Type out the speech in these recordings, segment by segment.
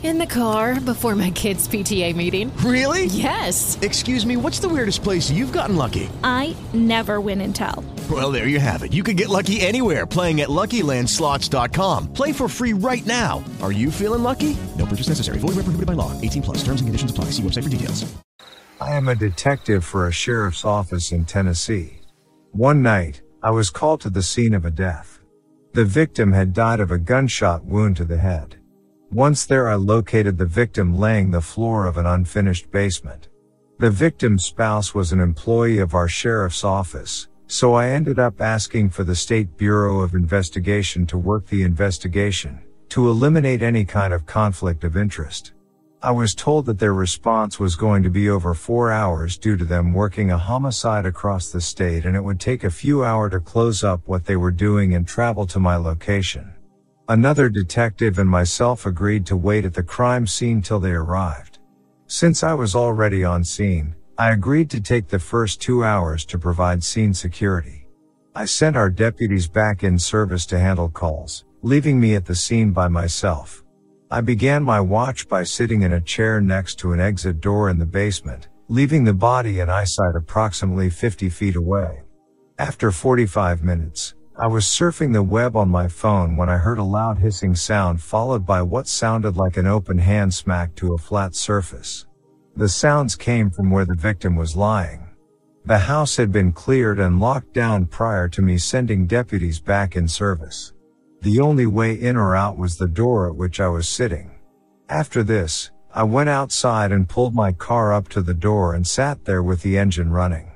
In the car before my kids' PTA meeting. Really? Yes. Excuse me, what's the weirdest place you've gotten lucky? I never win and tell. Well, there you have it. You can get lucky anywhere playing at LuckyLandSlots.com. Play for free right now. Are you feeling lucky? No purchase necessary. Void where prohibited by law. 18 plus. Terms and conditions apply. See website for details. I am a detective for a sheriff's office in Tennessee. One night, I was called to the scene of a death. The victim had died of a gunshot wound to the head. Once there, I located the victim laying the floor of an unfinished basement. The victim's spouse was an employee of our sheriff's office, so I ended up asking for the State Bureau of Investigation to work the investigation, to eliminate any kind of conflict of interest. I was told that their response was going to be over four hours due to them working a homicide across the state and it would take a few hours to close up what they were doing and travel to my location. Another detective and myself agreed to wait at the crime scene till they arrived. Since I was already on scene, I agreed to take the first two hours to provide scene security. I sent our deputies back in service to handle calls, leaving me at the scene by myself. I began my watch by sitting in a chair next to an exit door in the basement, leaving the body in eyesight approximately 50 feet away. After 45 minutes, I was surfing the web on my phone when I heard a loud hissing sound followed by what sounded like an open hand smack to a flat surface. The sounds came from where the victim was lying. The house had been cleared and locked down prior to me sending deputies back in service. The only way in or out was the door at which I was sitting. After this, I went outside and pulled my car up to the door and sat there with the engine running.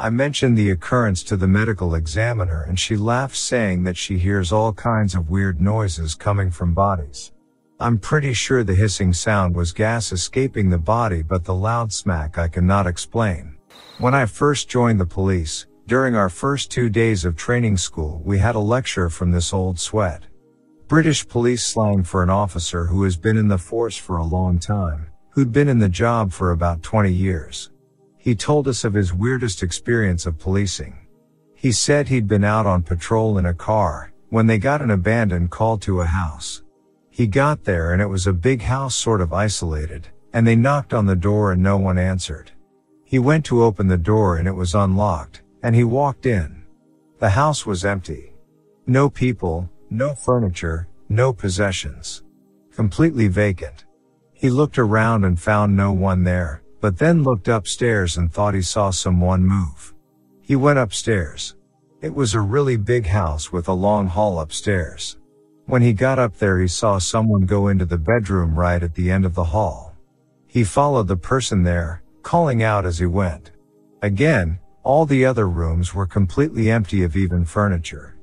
I mentioned the occurrence to the medical examiner and she laughed saying that she hears all kinds of weird noises coming from bodies. I'm pretty sure the hissing sound was gas escaping the body but the loud smack I cannot explain. When I first joined the police, during our first two days of training school, we had a lecture from this old sweat. British police slang for an officer who has been in the force for a long time, who'd been in the job for about 20 years. He told us of his weirdest experience of policing. He said he'd been out on patrol in a car when they got an abandoned call to a house. He got there and it was a big house sort of isolated, and they knocked on the door and no one answered. He went to open the door and it was unlocked, and he walked in. The house was empty. No people, no furniture, no possessions. Completely vacant. He looked around and found no one there, but then looked upstairs and thought he saw someone move. He went upstairs. It was a really big house with a long hall upstairs. When he got up there he saw someone go into the bedroom right at the end of the hall. He followed the person there, calling out as he went. Again, all the other rooms were completely empty of even furniture.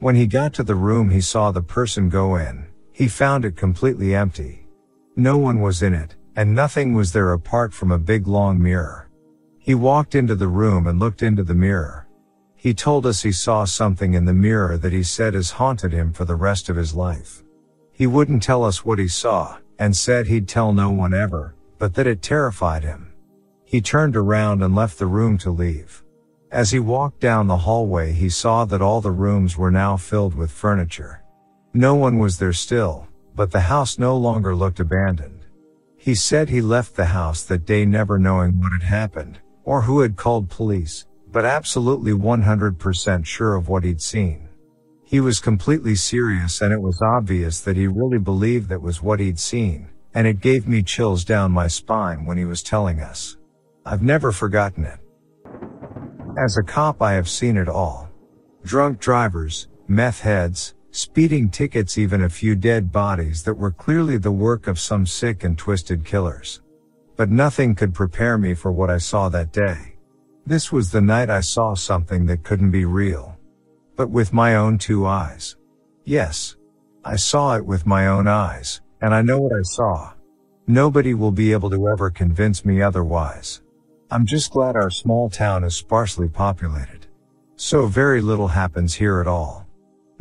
When he got to the room he saw the person go in, he found it completely empty. No one was in it, and nothing was there apart from a big long mirror. He walked into the room and looked into the mirror. He told us he saw something in the mirror that he said has haunted him for the rest of his life. He wouldn't tell us what he saw, and said he'd tell no one ever, but that it terrified him. He turned around and left the room to leave. As he walked down the hallway he saw that all the rooms were now filled with furniture. No one was there still, but the house no longer looked abandoned. He said he left the house that day never knowing what had happened, or who had called police, but absolutely 100% sure of what he'd seen. He was completely serious and it was obvious that he really believed that was what he'd seen, and it gave me chills down my spine when he was telling us. I've never forgotten it. As a cop, I have seen it all. Drunk drivers, meth heads, speeding tickets, even a few dead bodies that were clearly the work of some sick and twisted killers. But nothing could prepare me for what I saw that day. This was the night I saw something that couldn't be real. But with my own two eyes. Yes. I saw it with my own eyes, and I know what I saw. Nobody will be able to ever convince me otherwise. I'm just glad our small town is sparsely populated. So very little happens here at all.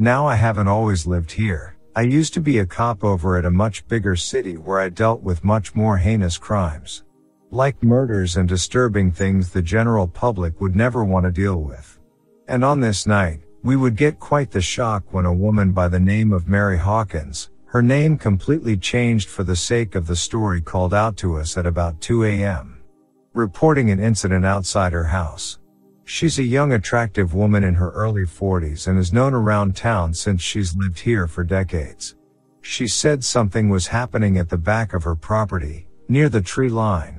Now I haven't always lived here. I used to be a cop over at a much bigger city where I dealt with much more heinous crimes. Like murders and disturbing things the general public would never want to deal with. And on this night, we would get quite the shock when a woman by the name of Mary Hawkins, her name completely changed for the sake of the story called out to us at about 2 a.m. Reporting an incident outside her house. She's a young attractive woman in her early 40s and is known around town since she's lived here for decades. She said something was happening at the back of her property, near the tree line.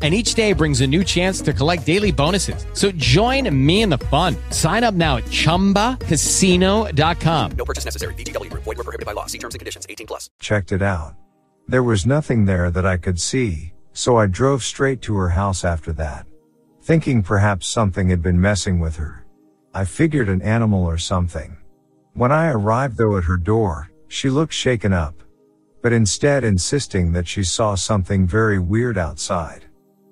and each day brings a new chance to collect daily bonuses. So join me in the fun. Sign up now at ChumbaCasino.com. No purchase necessary. VGW Group. Void were prohibited by law. See terms and conditions. 18 plus. checked it out. There was nothing there that I could see, so I drove straight to her house after that. Thinking perhaps something had been messing with her. I figured an animal or something. When I arrived though at her door, she looked shaken up. But instead insisting that she saw something very weird outside.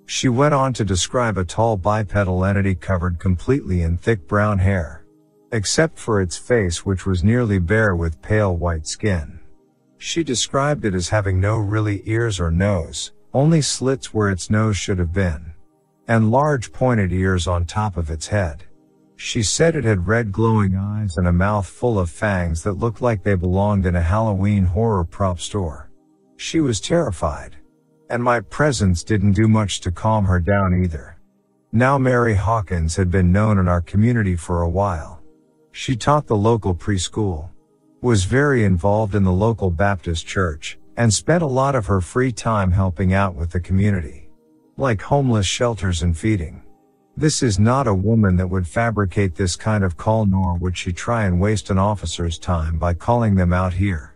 She went on to describe a tall bipedal entity covered completely in thick brown hair. Except for its face which was nearly bare with pale white skin. She described it as having no really ears or nose, only slits where its nose should have been. And large pointed ears on top of its head. She said it had red glowing eyes and a mouth full of fangs that looked like they belonged in a Halloween horror prop store. She was terrified. And my presence didn't do much to calm her down either. Now Mary Hawkins had been known in our community for a while. She taught the local preschool, was very involved in the local Baptist church, and spent a lot of her free time helping out with the community. Like homeless shelters and feeding. This is not a woman that would fabricate this kind of call nor would she try and waste an officer's time by calling them out here.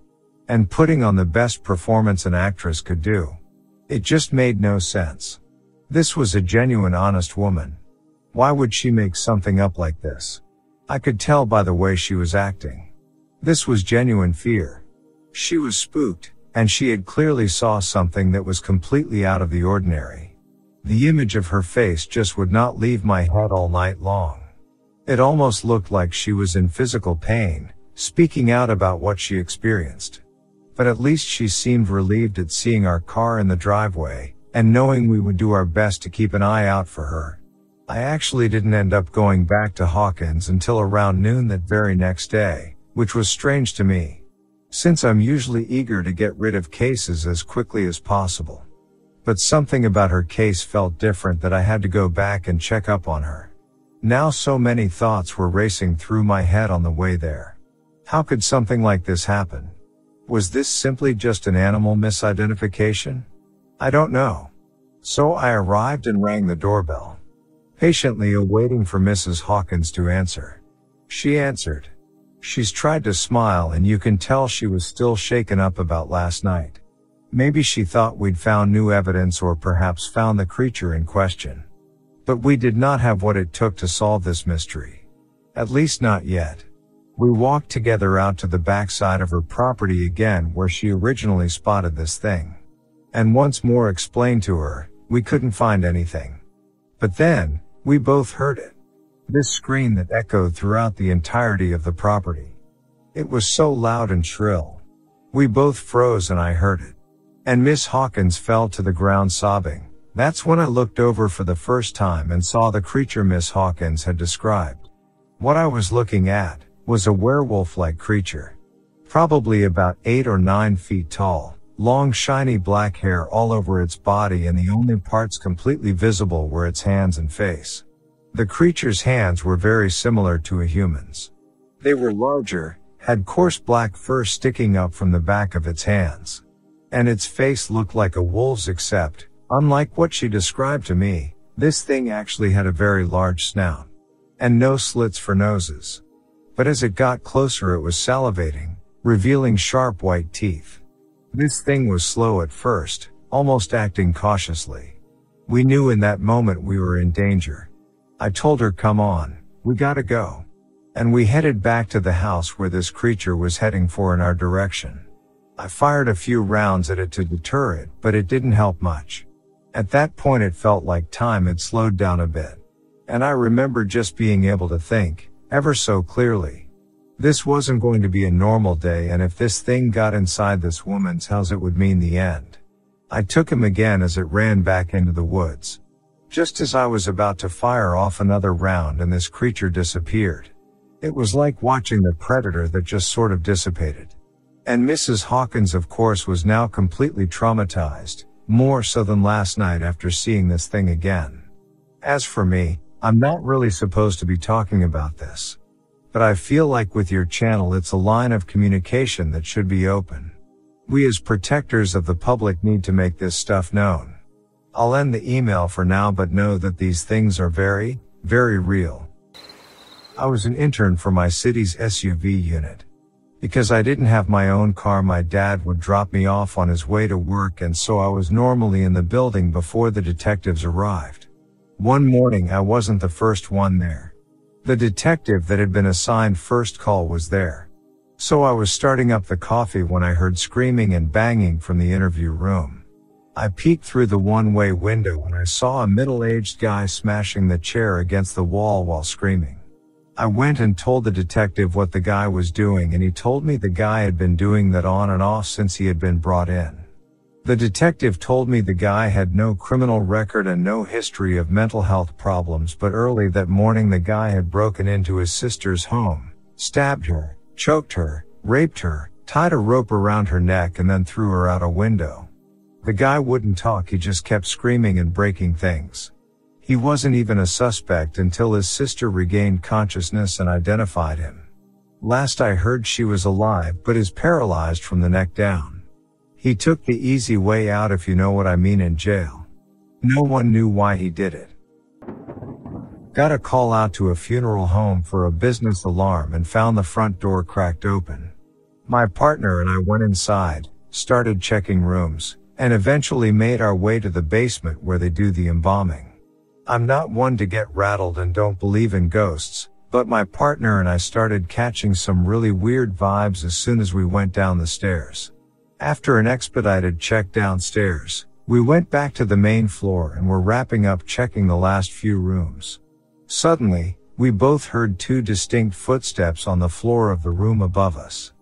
And putting on the best performance an actress could do. It just made no sense. This was a genuine honest woman. Why would she make something up like this? I could tell by the way she was acting. This was genuine fear. She was spooked, and she had clearly saw something that was completely out of the ordinary. The image of her face just would not leave my head all night long. It almost looked like she was in physical pain, speaking out about what she experienced. But at least she seemed relieved at seeing our car in the driveway, and knowing we would do our best to keep an eye out for her. I actually didn't end up going back to Hawkins until around noon that very next day, which was strange to me. Since I'm usually eager to get rid of cases as quickly as possible. But something about her case felt different that I had to go back and check up on her. Now so many thoughts were racing through my head on the way there. How could something like this happen? Was this simply just an animal misidentification? I don't know. So I arrived and rang the doorbell. Patiently awaiting for Mrs. Hawkins to answer. She answered. She's tried to smile and you can tell she was still shaken up about last night. Maybe she thought we'd found new evidence or perhaps found the creature in question. But we did not have what it took to solve this mystery. At least not yet. We walked together out to the backside of her property again where she originally spotted this thing. And once more explained to her, we couldn't find anything. But then, we both heard it. This scream that echoed throughout the entirety of the property. It was so loud and shrill. We both froze and I heard it. And Miss Hawkins fell to the ground sobbing. That's when I looked over for the first time and saw the creature Miss Hawkins had described. What I was looking at was a werewolf-like creature. Probably about eight or nine feet tall, long shiny black hair all over its body and the only parts completely visible were its hands and face. The creature's hands were very similar to a human's. They were larger, had coarse black fur sticking up from the back of its hands. And its face looked like a wolf's except, unlike what she described to me, this thing actually had a very large snout. And no slits for noses. But as it got closer it was salivating, revealing sharp white teeth. This thing was slow at first, almost acting cautiously. We knew in that moment we were in danger. I told her come on, we gotta go. And we headed back to the house where this creature was heading for in our direction. I fired a few rounds at it to deter it, but it didn't help much. At that point it felt like time had slowed down a bit. And I remember just being able to think, ever so clearly. This wasn't going to be a normal day and if this thing got inside this woman's house it would mean the end. I took him again as it ran back into the woods. Just as I was about to fire off another round and this creature disappeared. It was like watching the predator that just sort of dissipated. And Mrs. Hawkins of course was now completely traumatized, more so than last night after seeing this thing again. As for me, I'm not really supposed to be talking about this. But I feel like with your channel it's a line of communication that should be open. We as protectors of the public need to make this stuff known. I'll end the email for now but know that these things are very, very real. I was an intern for my city's SUV unit. Because I didn't have my own car my dad would drop me off on his way to work and so I was normally in the building before the detectives arrived. One morning I wasn't the first one there. The detective that had been assigned first call was there. So I was starting up the coffee when I heard screaming and banging from the interview room. I peeked through the one-way window and I saw a middle-aged guy smashing the chair against the wall while screaming. I went and told the detective what the guy was doing and he told me the guy had been doing that on and off since he had been brought in. The detective told me the guy had no criminal record and no history of mental health problems, but early that morning the guy had broken into his sister's home, stabbed her, choked her, raped her, tied a rope around her neck and then threw her out a window. The guy wouldn't talk, he just kept screaming and breaking things. He wasn't even a suspect until his sister regained consciousness and identified him. Last I heard she was alive but is paralyzed from the neck down. He took the easy way out if you know what I mean in jail. No one knew why he did it. Got a call out to a funeral home for a business alarm and found the front door cracked open. My partner and I went inside, started checking rooms, and eventually made our way to the basement where they do the embalming. I'm not one to get rattled and don't believe in ghosts, but my partner and I started catching some really weird vibes as soon as we went down the stairs. After an expedited check downstairs, we went back to the main floor and were wrapping up checking the last few rooms. Suddenly, we both heard two distinct footsteps on the floor of the room above us.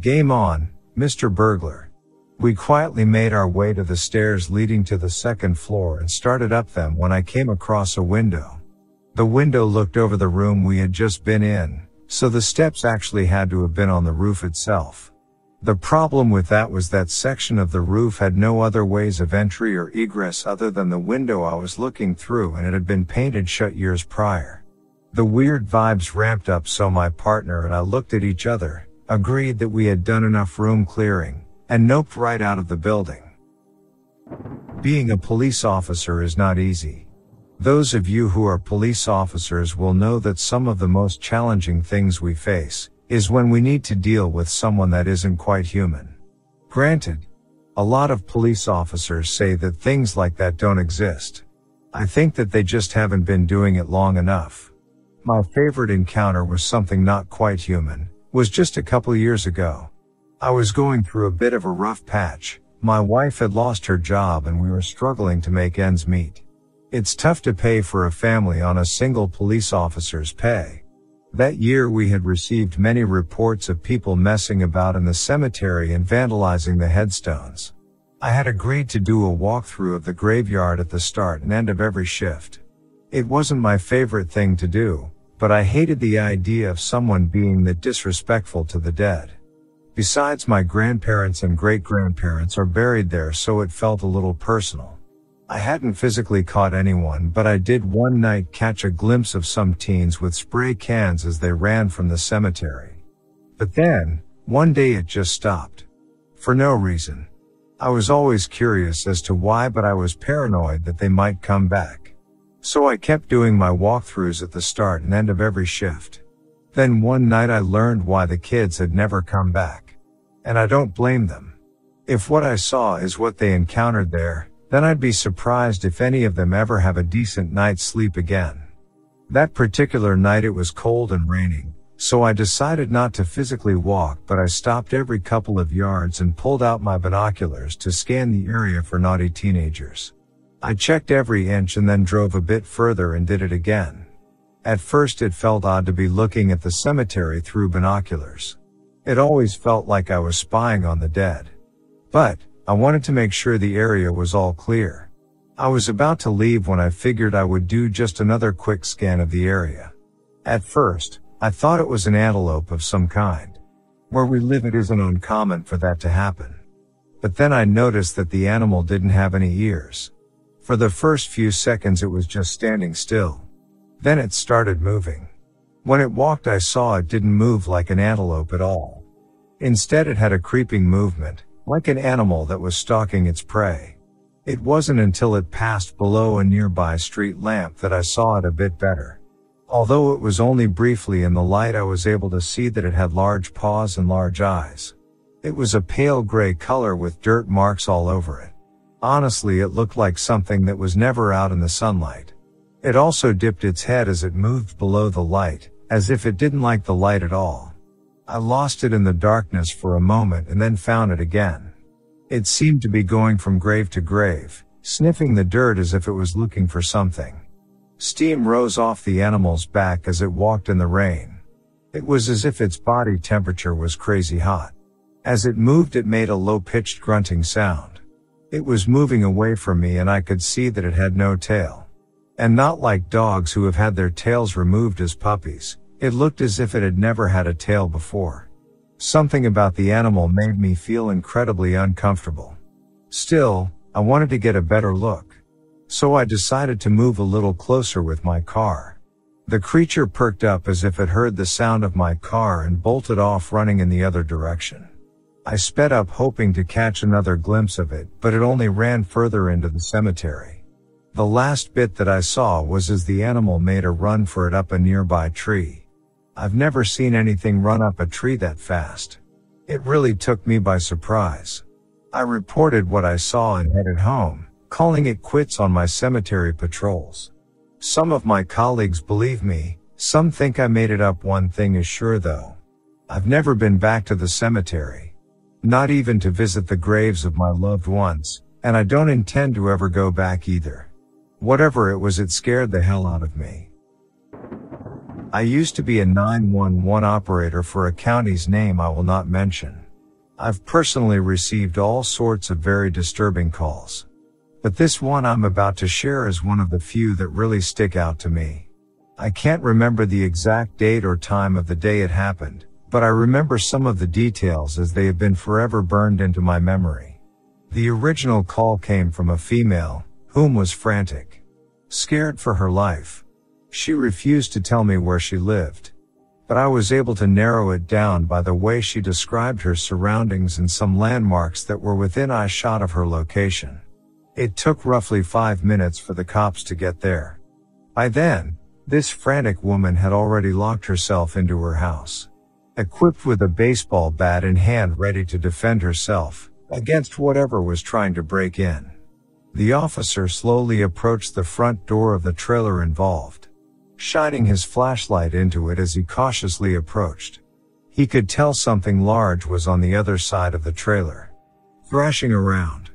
Game on, Mr. Burglar. We quietly made our way to the stairs leading to the second floor and started up them when I came across a window. The window looked over the room we had just been in, so the steps actually had to have been on the roof itself. The problem with that was that section of the roof had no other ways of entry or egress other than the window I was looking through and it had been painted shut years prior. The weird vibes ramped up so my partner and I looked at each other, agreed that we had done enough room clearing, and noped right out of the building. Being a police officer is not easy. Those of you who are police officers will know that some of the most challenging things we face is when we need to deal with someone that isn't quite human. Granted, a lot of police officers say that things like that don't exist. I think that they just haven't been doing it long enough. My favorite encounter was something not quite human, was just a couple years ago. I was going through a bit of a rough patch. My wife had lost her job and we were struggling to make ends meet. It's tough to pay for a family on a single police officer's pay. That year we had received many reports of people messing about in the cemetery and vandalizing the headstones. I had agreed to do a walkthrough of the graveyard at the start and end of every shift. It wasn't my favorite thing to do, but I hated the idea of someone being that disrespectful to the dead. Besides my grandparents and great grandparents are buried there so it felt a little personal. I hadn't physically caught anyone, but I did one night catch a glimpse of some teens with spray cans as they ran from the cemetery. But then, one day it just stopped. For no reason. I was always curious as to why, but I was paranoid that they might come back. So I kept doing my walkthroughs at the start and end of every shift. Then one night I learned why the kids had never come back. And I don't blame them. If what I saw is what they encountered there, then I'd be surprised if any of them ever have a decent night's sleep again. That particular night it was cold and raining, so I decided not to physically walk, but I stopped every couple of yards and pulled out my binoculars to scan the area for naughty teenagers. I checked every inch and then drove a bit further and did it again. At first it felt odd to be looking at the cemetery through binoculars. It always felt like I was spying on the dead. But, I wanted to make sure the area was all clear. I was about to leave when I figured I would do just another quick scan of the area. At first, I thought it was an antelope of some kind. Where we live it isn't uncommon for that to happen. But then I noticed that the animal didn't have any ears. For the first few seconds it was just standing still. Then it started moving. When it walked I saw it didn't move like an antelope at all. Instead it had a creeping movement, like an animal that was stalking its prey. It wasn't until it passed below a nearby street lamp that I saw it a bit better. Although it was only briefly in the light I was able to see that it had large paws and large eyes. It was a pale gray color with dirt marks all over it. Honestly, it looked like something that was never out in the sunlight. It also dipped its head as it moved below the light, as if it didn't like the light at all. I lost it in the darkness for a moment and then found it again. It seemed to be going from grave to grave, sniffing the dirt as if it was looking for something. Steam rose off the animal's back as it walked in the rain. It was as if its body temperature was crazy hot. As it moved it made a low-pitched grunting sound. It was moving away from me and I could see that it had no tail. And not like dogs who have had their tails removed as puppies, it looked as if it had never had a tail before. Something about the animal made me feel incredibly uncomfortable. Still, I wanted to get a better look. So I decided to move a little closer with my car. The creature perked up as if it heard the sound of my car and bolted off running in the other direction. I sped up hoping to catch another glimpse of it, but it only ran further into the cemetery. The last bit that I saw was as the animal made a run for it up a nearby tree. I've never seen anything run up a tree that fast. It really took me by surprise. I reported what I saw and headed home, calling it quits on my cemetery patrols. Some of my colleagues believe me, some think I made it up one thing is sure though. I've never been back to the cemetery. Not even to visit the graves of my loved ones, and I don't intend to ever go back either. Whatever it was it scared the hell out of me. I used to be a 911 operator for a county's name I will not mention. I've personally received all sorts of very disturbing calls. But this one I'm about to share is one of the few that really stick out to me. I can't remember the exact date or time of the day it happened, but I remember some of the details as they have been forever burned into my memory. The original call came from a female, whom was frantic. Scared for her life. She refused to tell me where she lived. But I was able to narrow it down by the way she described her surroundings and some landmarks that were within eye shot of her location. It took roughly five minutes for the cops to get there. By then, this frantic woman had already locked herself into her house. Equipped with a baseball bat in hand ready to defend herself against whatever was trying to break in. The officer slowly approached the front door of the trailer involved, shining his flashlight into it as he cautiously approached. He could tell something large was on the other side of the trailer, thrashing around,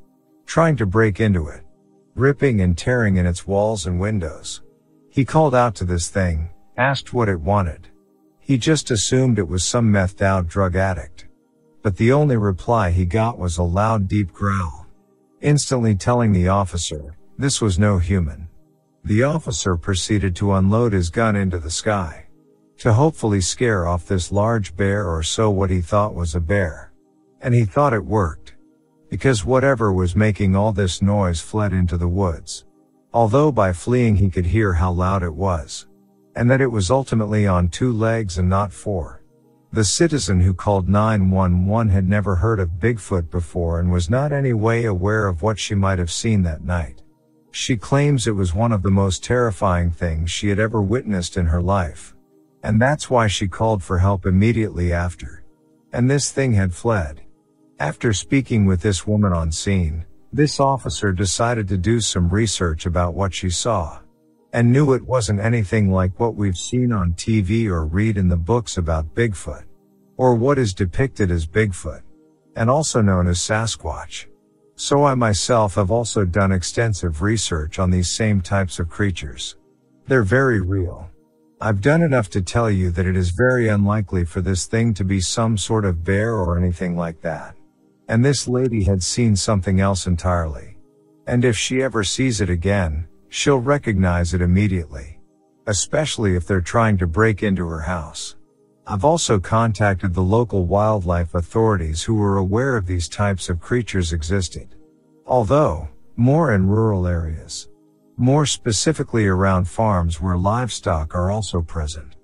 trying to break into it, ripping and tearing in its walls and windows. He called out to this thing, asked what it wanted. He just assumed it was some methed out drug addict. But the only reply he got was a loud deep growl. Instantly telling the officer, this was no human. The officer proceeded to unload his gun into the sky. To hopefully scare off this large bear or so what he thought was a bear. And he thought it worked. Because whatever was making all this noise fled into the woods. Although by fleeing he could hear how loud it was. And that it was ultimately on two legs and not four. The citizen who called 911 had never heard of Bigfoot before and was not any way aware of what she might have seen that night. She claims it was one of the most terrifying things she had ever witnessed in her life. And that's why she called for help immediately after. And this thing had fled. After speaking with this woman on scene, this officer decided to do some research about what she saw. And knew it wasn't anything like what we've seen on TV or read in the books about Bigfoot. Or what is depicted as Bigfoot. And also known as Sasquatch. So I myself have also done extensive research on these same types of creatures. They're very real. I've done enough to tell you that it is very unlikely for this thing to be some sort of bear or anything like that. And this lady had seen something else entirely. And if she ever sees it again, she'll recognize it immediately. Especially if they're trying to break into her house. I've also contacted the local wildlife authorities who were aware of these types of creatures existed. Although, more in rural areas. More specifically around farms where livestock are also present.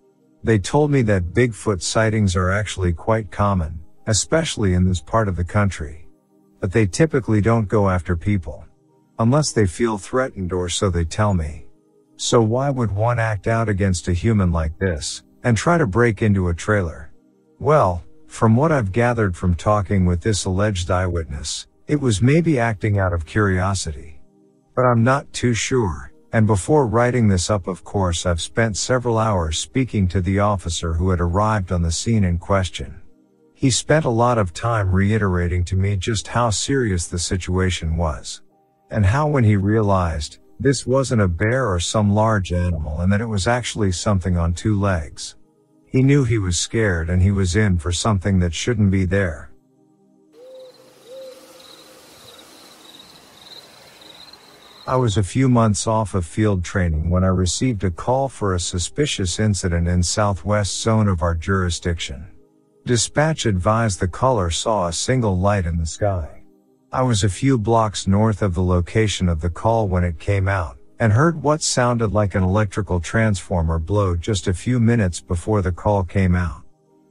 They told me that Bigfoot sightings are actually quite common, especially in this part of the country. But they typically don't go after people. Unless they feel threatened or so they tell me. So why would one act out against a human like this, and try to break into a trailer? Well, from what I've gathered from talking with this alleged eyewitness, it was maybe acting out of curiosity. But I'm not too sure, and before writing this up of course I've spent several hours speaking to the officer who had arrived on the scene in question. He spent a lot of time reiterating to me just how serious the situation was. And how when he realized, this wasn't a bear or some large animal and that it was actually something on two legs. He knew he was scared and he was in for something that shouldn't be there. I was a few months off of field training when I received a call for a suspicious incident in southwest zone of our jurisdiction. Dispatch advised the caller saw a single light in the sky. I was a few blocks north of the location of the call when it came out, and heard what sounded like an electrical transformer blow just a few minutes before the call came out.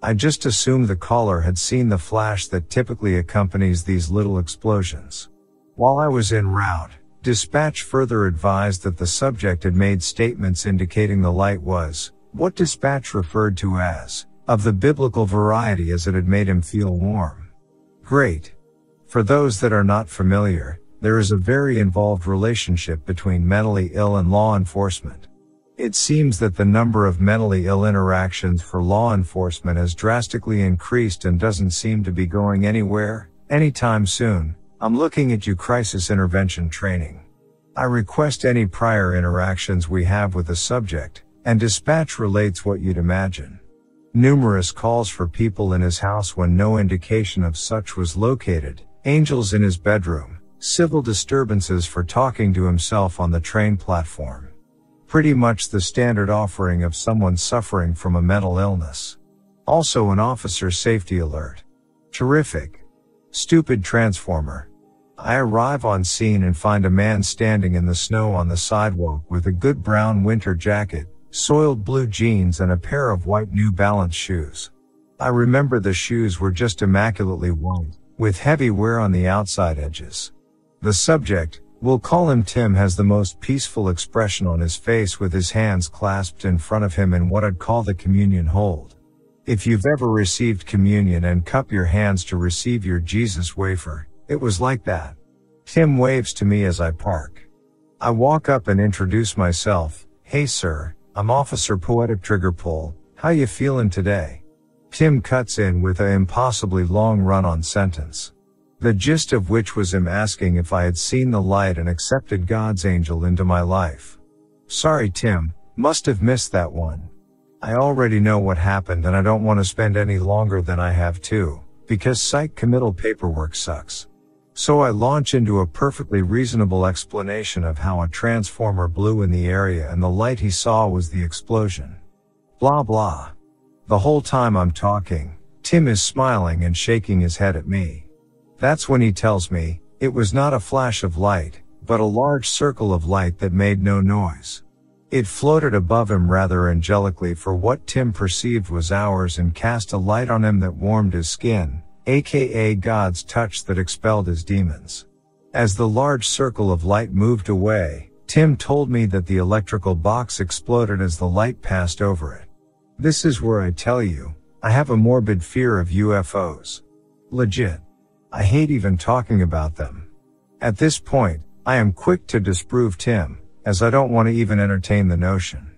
I just assumed the caller had seen the flash that typically accompanies these little explosions. While I was en route, dispatch further advised that the subject had made statements indicating the light was, what dispatch referred to as, of the biblical variety as it had made him feel warm. Great. For those that are not familiar, there is a very involved relationship between mentally ill and law enforcement. It seems that the number of mentally ill interactions for law enforcement has drastically increased and doesn't seem to be going anywhere, anytime soon. I'm looking at you crisis intervention training. I request any prior interactions we have with the subject, and dispatch relates what you'd imagine. Numerous calls for people in his house when no indication of such was located, angels in his bedroom, civil disturbances for talking to himself on the train platform. Pretty much the standard offering of someone suffering from a mental illness. Also an officer safety alert. Terrific. Stupid transformer. I arrive on scene and find a man standing in the snow on the sidewalk with a good brown winter jacket, soiled blue jeans and a pair of white New Balance shoes. I remember the shoes were just immaculately white, with heavy wear on the outside edges. The subject, We'll call him Tim has the most peaceful expression on his face with his hands clasped in front of him in what I'd call the communion hold. If you've ever received communion and cup your hands to receive your Jesus wafer, it was like that. Tim waves to me as I park. I walk up and introduce myself. Hey sir, I'm Officer Poetic Trigger Pull. How you feeling today? Tim cuts in with a impossibly long run-on sentence. The gist of which was him asking if I had seen the light and accepted God's angel into my life. Sorry Tim, must have missed that one. I already know what happened and I don't want to spend any longer than I have to, because psych committal paperwork sucks. So I launch into a perfectly reasonable explanation of how a transformer blew in the area and the light he saw was the explosion. Blah blah. The whole time I'm talking, Tim is smiling and shaking his head at me. That's when he tells me, it was not a flash of light, but a large circle of light that made no noise. It floated above him rather angelically for what Tim perceived was hours and cast a light on him that warmed his skin, aka God's touch that expelled his demons. As the large circle of light moved away, Tim told me that the electrical box exploded as the light passed over it. This is where I tell you, I have a morbid fear of UFOs. Legit. I hate even talking about them. At this point, I am quick to disprove Tim, as I don't want to even entertain the notion.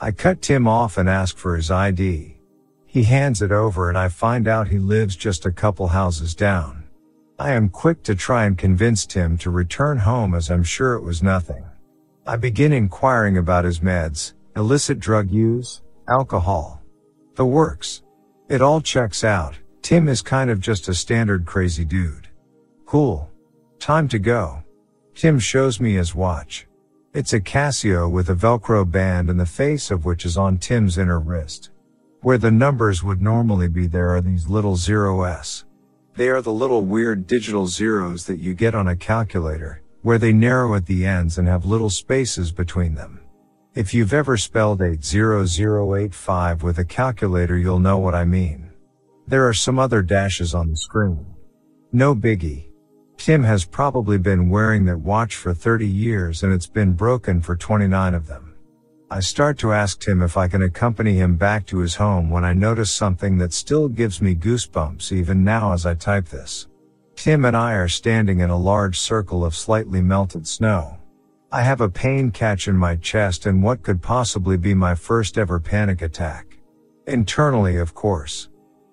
I cut Tim off and ask for his ID. He hands it over and I find out he lives just a couple houses down. I am quick to try and convince Tim to return home as I'm sure it was nothing. I begin inquiring about his meds, illicit drug use, alcohol. The works. It all checks out, Tim is kind of just a standard crazy dude. Cool. Time to go. Tim shows me his watch. It's a Casio with a Velcro band and the face of which is on Tim's inner wrist. Where the numbers would normally be there are these little zero S. They are the little weird digital zeros that you get on a calculator, where they narrow at the ends and have little spaces between them. If you've ever spelled 80085 with a calculator you'll know what I mean. There are some other dashes on the screen. No biggie. Tim has probably been wearing that watch for 30 years and it's been broken for 29 of them. I start to ask Tim if I can accompany him back to his home when I notice something that still gives me goosebumps even now as I type this. Tim and I are standing in a large circle of slightly melted snow. I have a pain catch in my chest and what could possibly be my first ever panic attack. Internally, of course.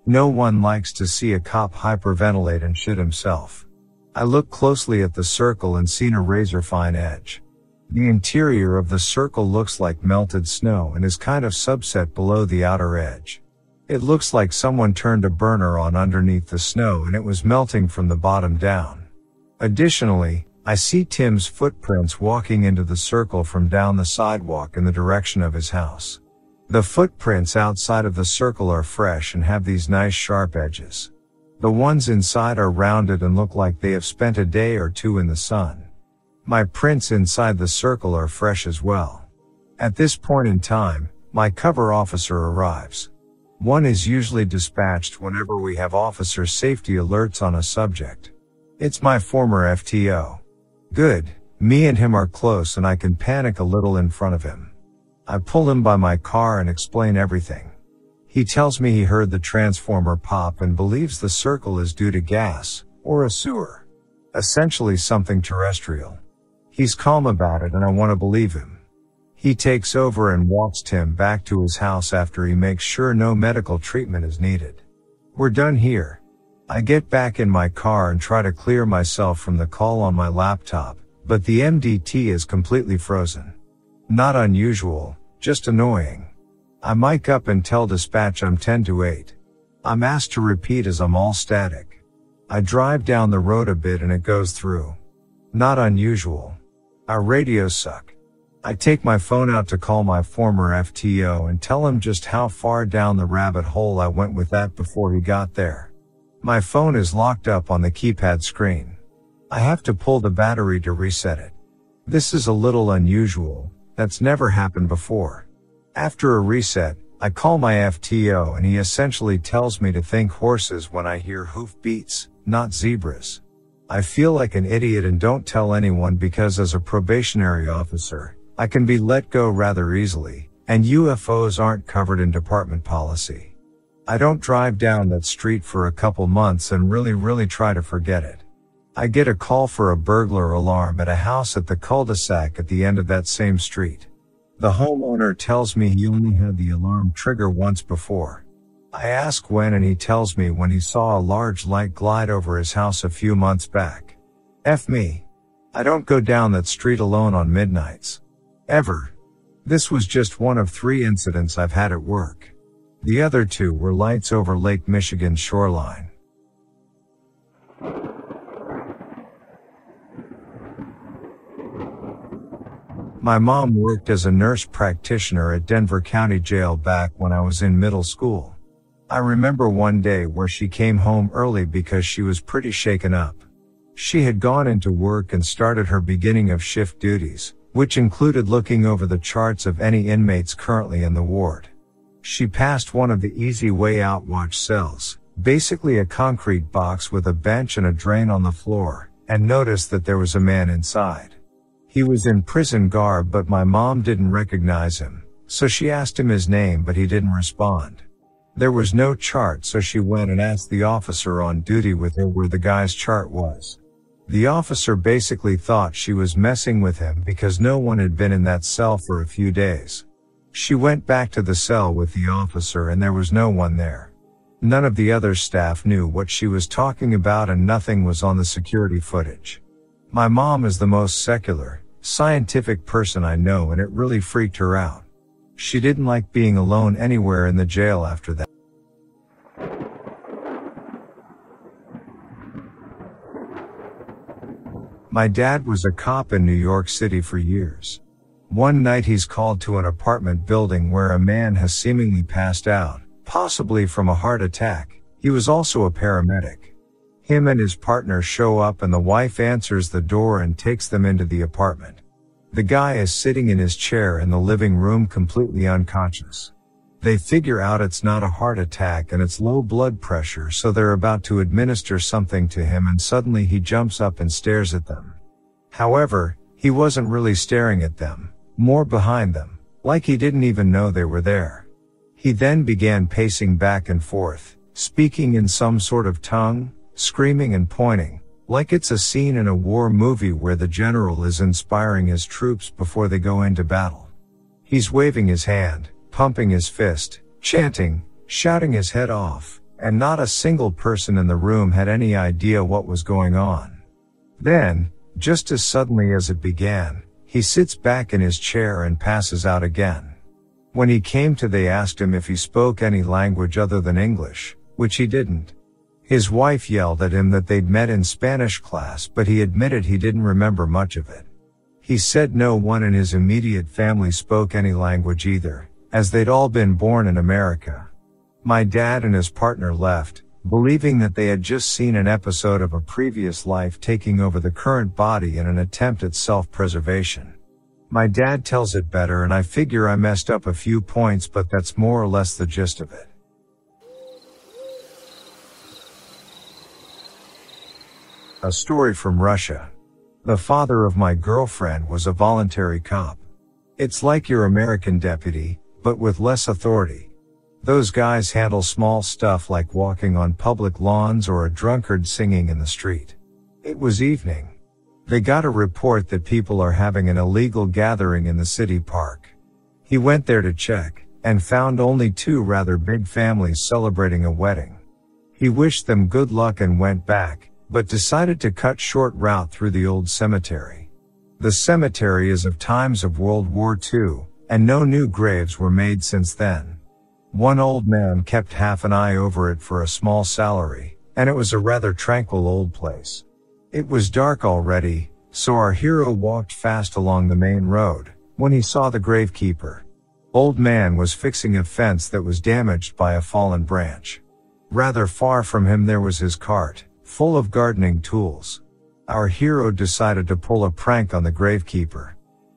No one likes to see a cop hyperventilate and shit himself. I look closely at the circle and seen a razor fine edge. The interior of the circle looks like melted snow and is kind of subset below the outer edge. It looks like someone turned a burner on underneath the snow and it was melting from the bottom down. Additionally, I see Tim's footprints walking into the circle from down the sidewalk in the direction of his house. The footprints outside of the circle are fresh and have these nice sharp edges. The ones inside are rounded and look like they have spent a day or two in the sun. My prints inside the circle are fresh as well. At this point in time, my cover officer arrives. One is usually dispatched whenever we have officer safety alerts on a subject. It's my former FTO. Good, me and him are close and I can panic a little in front of him. I pull him by my car and explain everything. He tells me he heard the transformer pop and believes the circle is due to gas, or a sewer. Essentially something terrestrial. He's calm about it and I want to believe him. He takes over and walks Tim back to his house after he makes sure no medical treatment is needed. We're done here. I get back in my car and try to clear myself from the call on my laptop, but the MDT is completely frozen. Not unusual, just annoying. I mic up and tell dispatch I'm 10 to 8. I'm asked to repeat as I'm all static. I drive down the road a bit and it goes through. Not unusual. Our radios suck. I take my phone out to call my former FTO and tell him just how far down the rabbit hole I went with that before he got there. My phone is locked up on the keypad screen. I have to pull the battery to reset it. This is a little unusual, that's never happened before. After a reset, I call my FTO and he essentially tells me to think horses when I hear hoof beats, not zebras. I feel like an idiot and don't tell anyone because as a probationary officer, I can be let go rather easily, and UFOs aren't covered in department policy. I don't drive down that street for a couple months and really really try to forget it. I get a call for a burglar alarm at a house at the cul-de-sac at the end of that same street. The homeowner tells me he only had the alarm trigger once before. I ask when and he tells me when he saw a large light glide over his house a few months back. F me. I don't go down that street alone on midnights. Ever. This was just one of three incidents I've had at work. The other two were lights over Lake Michigan's shoreline. My mom worked as a nurse practitioner at Denver County Jail back when I was in middle school. I remember one day where she came home early because she was pretty shaken up. She had gone into work and started her beginning of shift duties, which included looking over the charts of any inmates currently in the ward. She passed one of the easy way out watch cells, basically a concrete box with a bench and a drain on the floor, and noticed that there was a man inside. He was in prison garb but my mom didn't recognize him, so she asked him his name but he didn't respond. There was no chart so she went and asked the officer on duty with her where the guy's chart was. The officer basically thought she was messing with him because no one had been in that cell for a few days. She went back to the cell with the officer and there was no one there. None of the other staff knew what she was talking about and nothing was on the security footage. My mom is the most secular, scientific person I know and it really freaked her out. She didn't like being alone anywhere in the jail after that. My dad was a cop in New York City for years. One night he's called to an apartment building where a man has seemingly passed out, possibly from a heart attack. He was also a paramedic. Him and his partner show up and the wife answers the door and takes them into the apartment. The guy is sitting in his chair in the living room completely unconscious. They figure out it's not a heart attack and it's low blood pressure so they're about to administer something to him and suddenly he jumps up and stares at them. However, he wasn't really staring at them, more behind them, like he didn't even know they were there. He then began pacing back and forth, speaking in some sort of tongue, screaming and pointing, like it's a scene in a war movie where the general is inspiring his troops before they go into battle. He's waving his hand, pumping his fist, chanting, shouting his head off, and not a single person in the room had any idea what was going on. Then, just as suddenly as it began, he sits back in his chair and passes out again. When he came to they asked him if he spoke any language other than English, which he didn't. His wife yelled at him that they'd met in Spanish class, but he admitted he didn't remember much of it. He said no one in his immediate family spoke any language either, as they'd all been born in America. My dad and his partner left, believing that they had just seen an episode of a previous life taking over the current body in an attempt at self-preservation. My dad tells it better and I figure I messed up a few points but that's more or less the gist of it. A story from Russia. The father of my girlfriend was a voluntary cop. It's like your American deputy, but with less authority. Those guys handle small stuff like walking on public lawns or a drunkard singing in the street. It was evening. They got a report that people are having an illegal gathering in the city park. He went there to check and found only two rather big families celebrating a wedding. He wished them good luck and went back, but decided to cut short route through the old cemetery. The cemetery is of times of World War II, and no new graves were made since then. One old man kept half an eye over it for a small salary, and it was a rather tranquil old place. It was dark already, so our hero walked fast along the main road, when he saw the gravekeeper. Old man was fixing a fence that was damaged by a fallen branch. Rather far from him there was his cart, full of gardening tools. Our hero decided to pull a prank on the gravekeeper.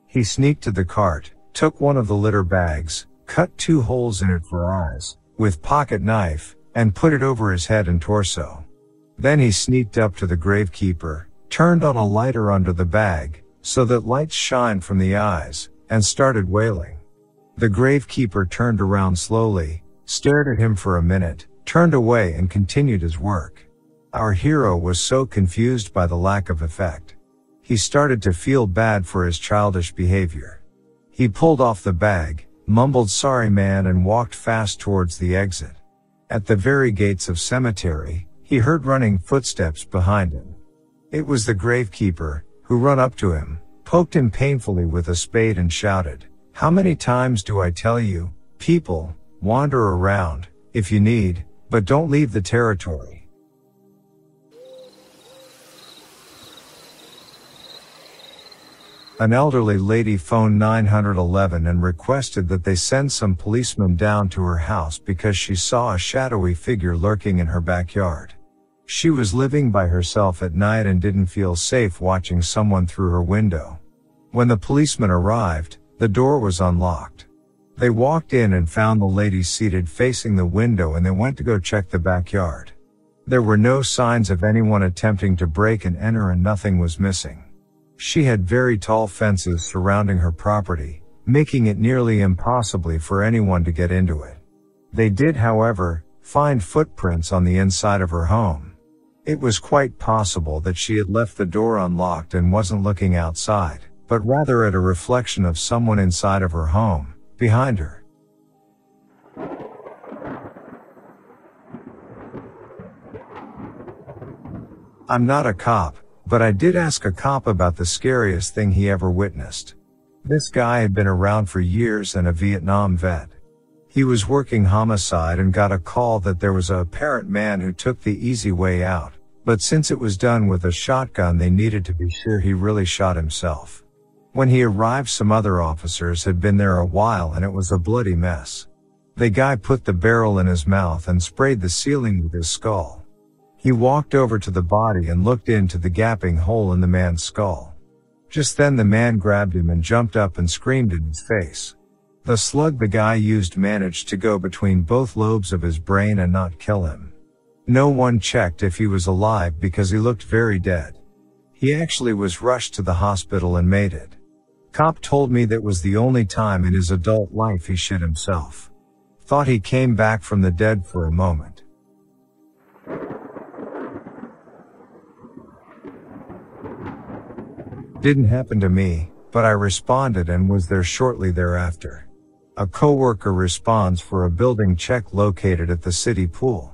He sneaked to the cart, took one of the litter bags, cut two holes in it for eyes, with pocket knife, and put it over his head and torso. Then he sneaked up to the gravekeeper, turned on a lighter under the bag, so that lights shine from the eyes, and started wailing. The gravekeeper turned around slowly, stared at him for a minute, turned away and continued his work. Our hero was so confused by the lack of effect. He started to feel bad for his childish behavior. He pulled off the bag, mumbled sorry man and walked fast towards the exit. At the very gates of cemetery, he heard running footsteps behind him. It was the gravekeeper, who run up to him, poked him painfully with a spade and shouted, How many times do I tell you, people, wander around, if you need, but don't leave the territory. An elderly lady phoned 911 and requested that they send some policemen down to her house because she saw a shadowy figure lurking in her backyard. She was living by herself at night and didn't feel safe watching someone through her window. When the policeman arrived, the door was unlocked. They walked in and found the lady seated facing the window and they went to go check the backyard. There were no signs of anyone attempting to break and enter and nothing was missing. She had very tall fences surrounding her property, making it nearly impossibly for anyone to get into it. They did, however, find footprints on the inside of her home. It was quite possible that she had left the door unlocked and wasn't looking outside, but rather at a reflection of someone inside of her home, behind her. I'm not a cop, but I did ask a cop about the scariest thing he ever witnessed. This guy had been around for years and a Vietnam vet. He was working homicide and got a call that there was a apparent man who took the easy way out, but since it was done with a shotgun they needed to be sure he really shot himself. When he arrived some other officers had been there a while and it was a bloody mess. The guy put the barrel in his mouth and sprayed the ceiling with his skull. He walked over to the body and looked into the gaping hole in the man's skull. Just then the man grabbed him and jumped up and screamed in his face. The slug the guy used managed to go between both lobes of his brain and not kill him. No one checked if he was alive because he looked very dead. He actually was rushed to the hospital and made it. Cop told me that was the only time in his adult life he shit himself. Thought he came back from the dead for a moment. Didn't happen to me, but I responded and was there shortly thereafter. A coworker responds for a building check located at the city pool.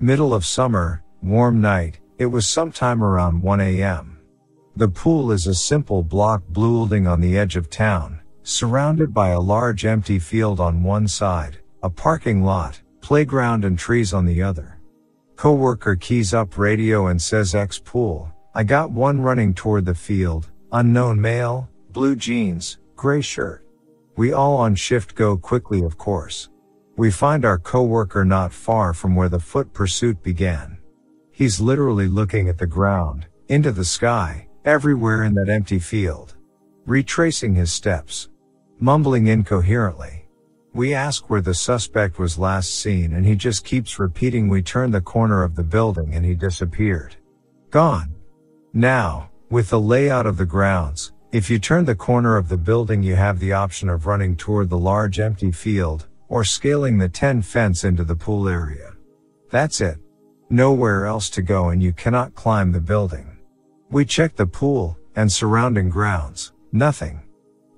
Middle of summer, warm night, it was sometime around 1 a.m. The pool is a simple block building on the edge of town, surrounded by a large empty field on one side, a parking lot, playground and trees on the other. Coworker keys up radio and says X pool. I got one running toward the field, Unknown male, blue jeans, gray shirt. We all on shift go quickly of course. We find our coworker not far from where the foot pursuit began. He's literally looking at the ground, into the sky, everywhere in that empty field. Retracing his steps. Mumbling incoherently. We ask where the suspect was last seen and he just keeps repeating we turned the corner of the building and he disappeared. Gone. Now, with the layout of the grounds, if you turn the corner of the building you have the option of running toward the large empty field, or scaling the 10 fence into the pool area. That's it. Nowhere else to go and you cannot climb the building. We checked the pool, and surrounding grounds, nothing.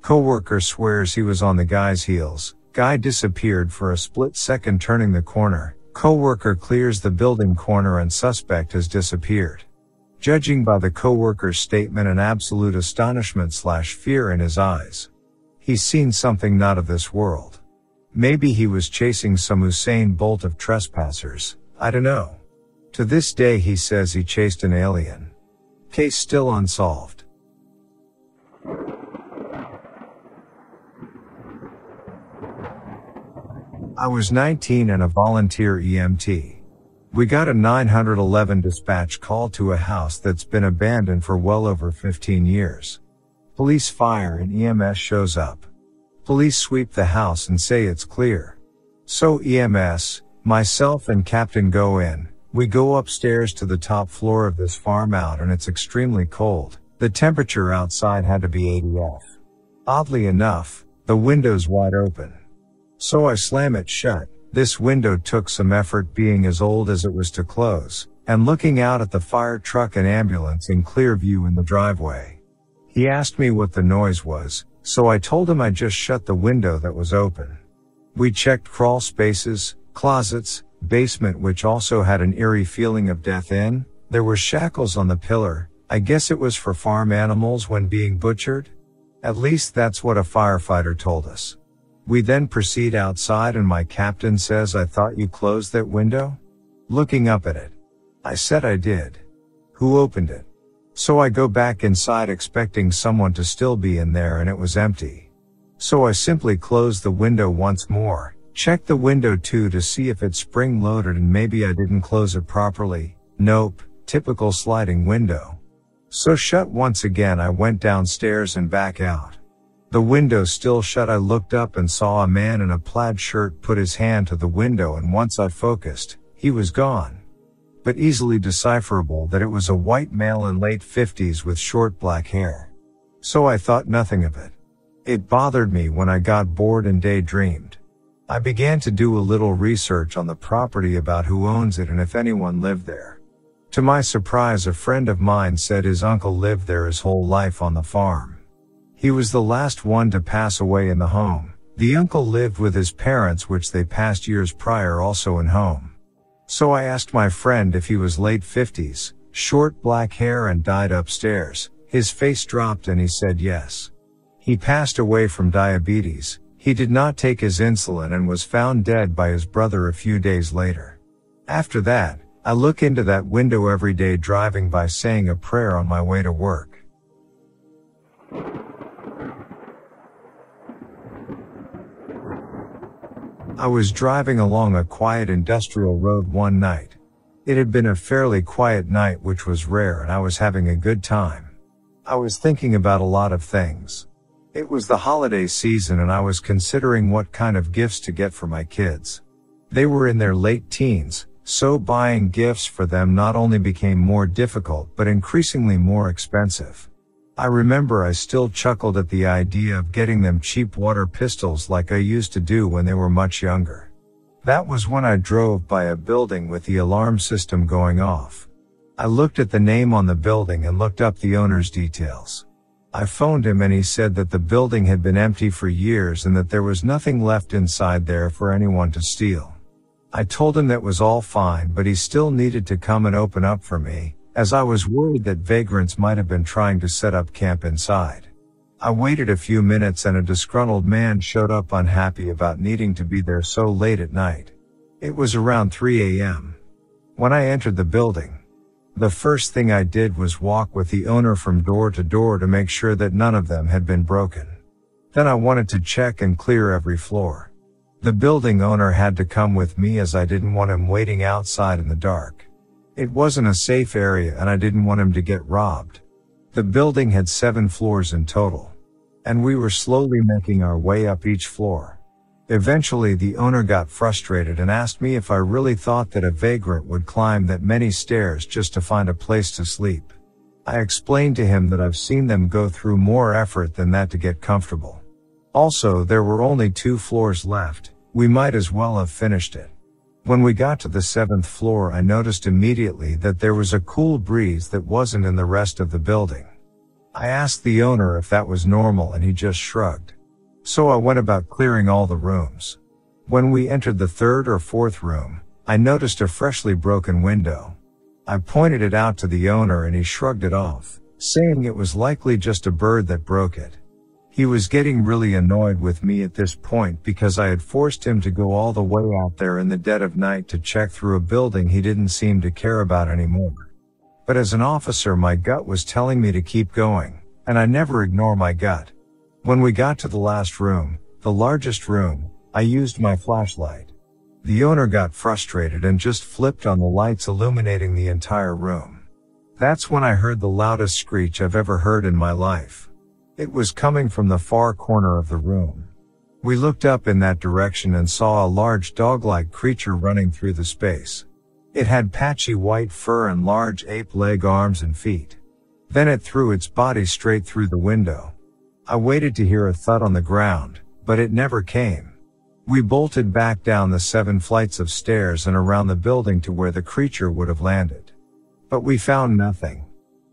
Coworker swears he was on the guy's heels, guy disappeared for a split second turning the corner, coworker clears the building corner and suspect has disappeared. Judging by the coworker's statement and absolute astonishment slash fear in his eyes. He's seen something not of this world. Maybe he was chasing some Usain Bolt of trespassers, I don't know. To this day he says he chased an alien. Case still unsolved. I was 19 and a volunteer EMT. We got a 911 dispatch call to a house that's been abandoned for well over 15 years. Police fire and EMS shows up. Police sweep the house and say it's clear. So EMS, myself and captain go in. We go upstairs to the top floor of this farm out and it's extremely cold. The temperature outside had to be 80 F. Oddly enough, the window's wide open. So I slam it shut. This window took some effort being as old as it was to close, and looking out at the fire truck and ambulance in clear view in the driveway. He asked me what the noise was, so I told him I just shut the window that was open. We checked crawl spaces, closets, basement which also had an eerie feeling of death in. There were shackles on the pillar. I guess it was for farm animals when being butchered. At least that's what a firefighter told us. We then proceed outside and my captain says I thought you closed that window? Looking up at it. I said I did. Who opened it? So I go back inside expecting someone to still be in there and it was empty. So I simply closed the window once more, check the window too to see if it's spring loaded and maybe I didn't close it properly. Nope, typical sliding window. So shut once again I went downstairs and back out. The window still shut I looked up and saw a man in a plaid shirt put his hand to the window and once I focused, he was gone. But easily decipherable that it was a white male in late fifties with short black hair. So I thought nothing of it. It bothered me when I got bored and daydreamed. I began to do a little research on the property about who owns it and if anyone lived there. To my surprise, a friend of mine said his uncle lived there his whole life on the farm. He was the last one to pass away in the home. The uncle lived with his parents, which they passed years prior also in home. So I asked my friend if he was late 50s, short black hair and died upstairs. His face dropped and he said yes. He passed away from diabetes. He did not take his insulin and was found dead by his brother a few days later. After that, I look into that window every day driving by saying a prayer on my way to work. I was driving along a quiet industrial road one night. It had been a fairly quiet night which was rare and I was having a good time. I was thinking about a lot of things. It was the holiday season and I was considering what kind of gifts to get for my kids. They were in their late teens, so buying gifts for them not only became more difficult but increasingly more expensive. I remember I still chuckled at the idea of getting them cheap water pistols like I used to do when they were much younger. That was when I drove by a building with the alarm system going off. I looked at the name on the building and looked up the owner's details. I phoned him and he said that the building had been empty for years and that there was nothing left inside there for anyone to steal. I told him that was all fine, but he still needed to come and open up for me, as I was worried that vagrants might have been trying to set up camp inside. I waited a few minutes and a disgruntled man showed up unhappy about needing to be there so late at night. It was around 3 a.m. When I entered the building, the first thing I did was walk with the owner from door to door to make sure that none of them had been broken. Then I wanted to check and clear every floor. The building owner had to come with me as I didn't want him waiting outside in the dark. It wasn't a safe area and I didn't want him to get robbed. The building had seven floors in total. And we were slowly making our way up each floor. Eventually the owner got frustrated and asked me if I really thought that a vagrant would climb that many stairs just to find a place to sleep. I explained to him that I've seen them go through more effort than that to get comfortable. Also, there were only two floors left. We might as well have finished it. When we got to the seventh floor, I noticed immediately that there was a cool breeze that wasn't in the rest of the building. I asked the owner if that was normal and he just shrugged. So I went about clearing all the rooms. When we entered the third or fourth room, I noticed a freshly broken window. I pointed it out to the owner and he shrugged it off, saying it was likely just a bird that broke it. He was getting really annoyed with me at this point because I had forced him to go all the way out there in the dead of night to check through a building he didn't seem to care about anymore. But as an officer, my gut was telling me to keep going, and I never ignore my gut. When we got to the last room, the largest room, I used my flashlight. The owner got frustrated and just flipped on the lights illuminating the entire room. That's when I heard the loudest screech I've ever heard in my life. It was coming from the far corner of the room. We looked up in that direction and saw a large dog-like creature running through the space. It had patchy white fur and large ape leg arms and feet. Then it threw its body straight through the window. I waited to hear a thud on the ground, but it never came. We bolted back down the seven flights of stairs and around the building to where the creature would have landed. But we found nothing.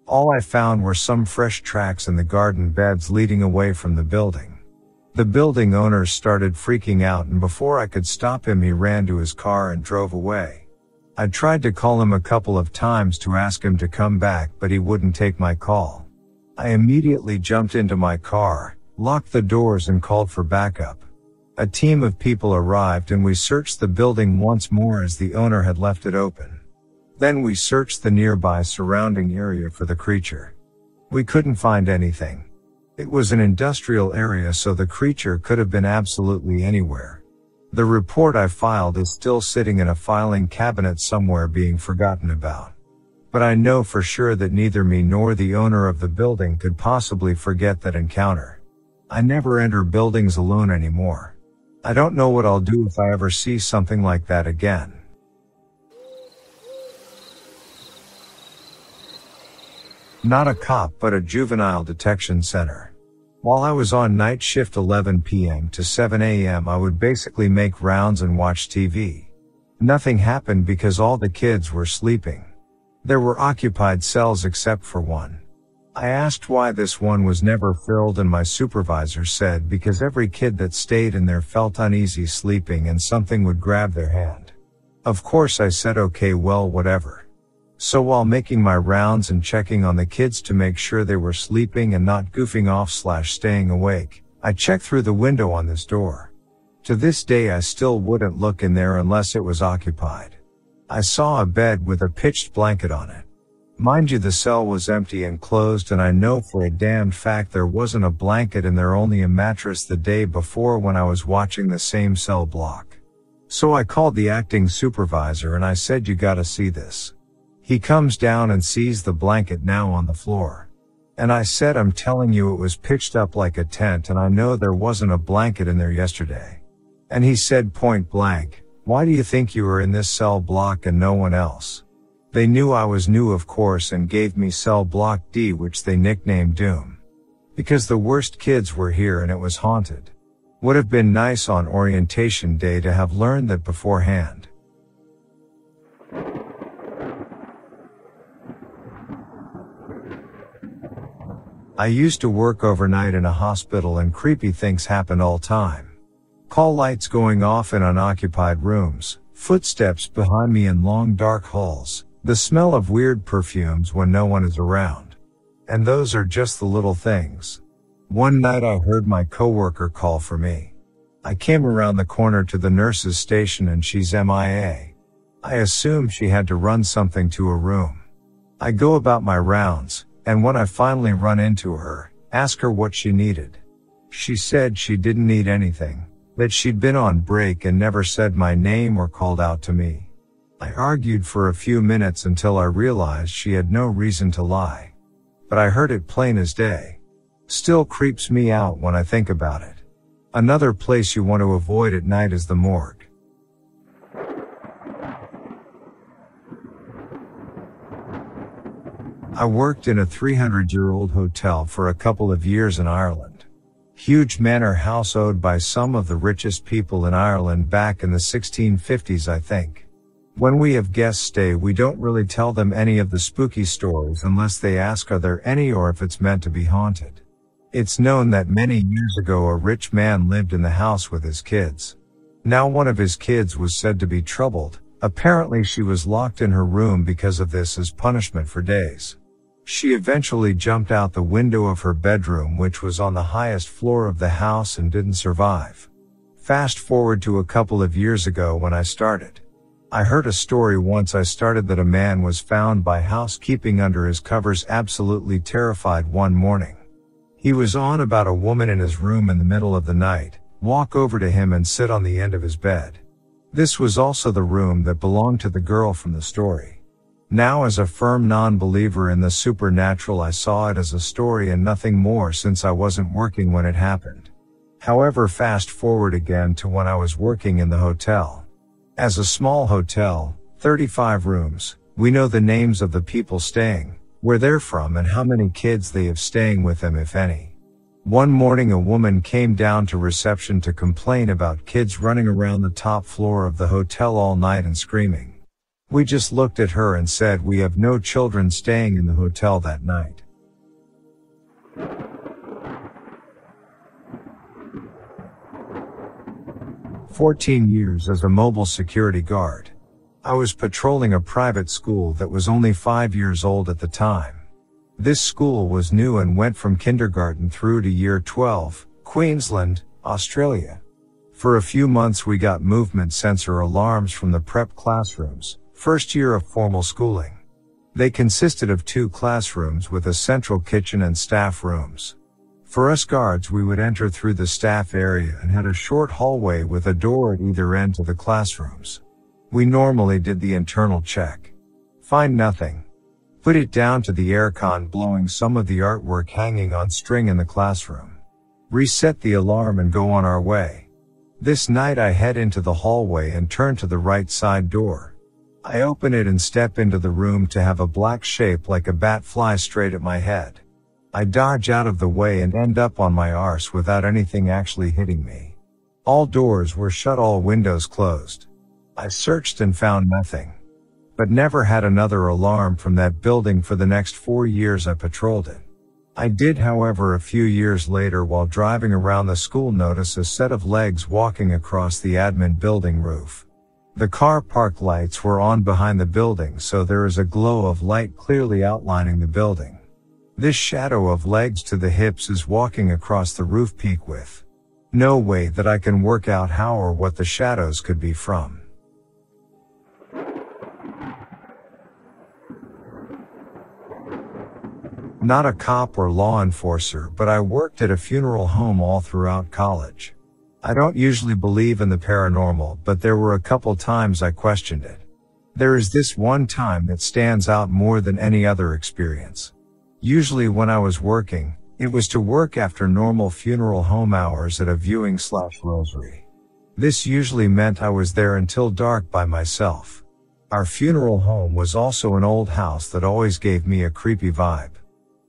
All I found were some fresh tracks in the garden beds leading away from the building. The building owner started freaking out and before I could stop him he ran to his car and drove away. I tried to call him a couple of times to ask him to come back but he wouldn't take my call. I immediately jumped into my car, locked the doors and called for backup. A team of people arrived and we searched the building once more as the owner had left it open. Then we searched the nearby surrounding area for the creature. We couldn't find anything. It was an industrial area so the creature could have been absolutely anywhere. The report I filed is still sitting in a filing cabinet somewhere being forgotten about. But I know for sure that neither me nor the owner of the building could possibly forget that encounter. I never enter buildings alone anymore. I don't know what I'll do if I ever see something like that again. Not a cop, but a juvenile detection center. While I was on night shift 11 p.m. to 7 a.m., I would basically make rounds and watch TV. Nothing happened because all the kids were sleeping. There were occupied cells except for one. I asked why this one was never filled and my supervisor said because every kid that stayed in there felt uneasy sleeping and something would grab their hand. Of course I said okay well whatever. So while making my rounds and checking on the kids to make sure they were sleeping and not goofing off slash staying awake, I checked through the window on this door. To this day I still wouldn't look in there unless it was occupied. I saw a bed with a pitched blanket on it. Mind you the cell was empty and closed and I know for a damned fact there wasn't a blanket and there only a mattress the day before when I was watching the same cell block. So I called the acting supervisor and I said you gotta see this. He comes down and sees the blanket now on the floor. And I said, I'm telling you it was pitched up like a tent and I know there wasn't a blanket in there yesterday. And he said point blank, why do you think you were in this cell block and no one else? They knew I was new of course and gave me cell block D which they nicknamed Doom. Because the worst kids were here and it was haunted. Would have been nice on orientation day to have learned that beforehand. I used to work overnight in a hospital and creepy things happen all the time. Call lights going off in unoccupied rooms, footsteps behind me in long dark halls, the smell of weird perfumes when no one is around. And those are just the little things. One night I heard my coworker call for me. I came around the corner to the nurse's station and she's MIA. I assume she had to run something to a room. I go about my rounds, and when I finally run into her, ask her what she needed. She said she didn't need anything, that she'd been on break and never said my name or called out to me. I argued for a few minutes until I realized she had no reason to lie. But I heard it plain as day. Still creeps me out when I think about it. Another place you want to avoid at night is the morgue. I worked in a 300 year old hotel for a couple of years in Ireland. Huge manor house owned by some of the richest people in Ireland back in the 1650s, I think. When we have guests stay, we don't really tell them any of the spooky stories unless they ask are there any or if it's meant to be haunted. It's known that many years ago a rich man lived in the house with his kids. Now one of his kids was said to be troubled. Apparently she was locked in her room because of this as punishment for days. She eventually jumped out the window of her bedroom, which was on the highest floor of the house and didn't survive. Fast forward to a couple of years ago when I started. I heard a story once I started that a man was found by housekeeping under his covers absolutely terrified one morning. He was on about a woman in his room in the middle of the night, walk over to him and sit on the end of his bed. This was also the room that belonged to the girl from the story. Now as a firm non-believer in the supernatural I saw it as a story and nothing more since I wasn't working when it happened. However fast forward again to when I was working in the hotel. As a small hotel, 35 rooms. We know the names of the people staying, where they're from and how many kids they have staying with them if any. One morning a woman came down to reception to complain about kids running around the top floor of the hotel all night and screaming. We just looked at her and said we have no children staying in the hotel that night. Fourteen years as a mobile security guard. I was patrolling a private school that was only five years old at the time. This school was new and went from kindergarten through to year 12, Queensland, Australia. For a few months we got movement sensor alarms from the prep classrooms, first year of formal schooling. They consisted of two classrooms with a central kitchen and staff rooms. For us guards, we would enter through the staff area and had a short hallway with a door at either end to the classrooms. We normally did the internal check. Find nothing. Put it down to the aircon blowing some of the artwork hanging on string in the classroom. Reset the alarm and go on our way. This night I head into the hallway and turn to the right side door. I open it and step into the room to have a black shape like a bat fly straight at my head. I dodge out of the way and end up on my arse without anything actually hitting me. All doors were shut, all windows closed. I searched and found nothing. But never had another alarm from that building for the next four years I patrolled it. I did however a few years later while driving around the school notice a set of legs walking across the admin building roof. The car park lights were on behind the building so there is a glow of light clearly outlining the building. This shadow of legs to the hips is walking across the roof peak with no way that I can work out how or what the shadows could be from. Not a cop or law enforcer, but I worked at a funeral home all throughout college. I don't usually believe in the paranormal, but there were a couple times I questioned it. There is this one time that stands out more than any other experience. Usually when I was working, it was to work after normal funeral home hours at a viewing slash rosary. This usually meant I was there until dark by myself. Our funeral home was also an old house that always gave me a creepy vibe.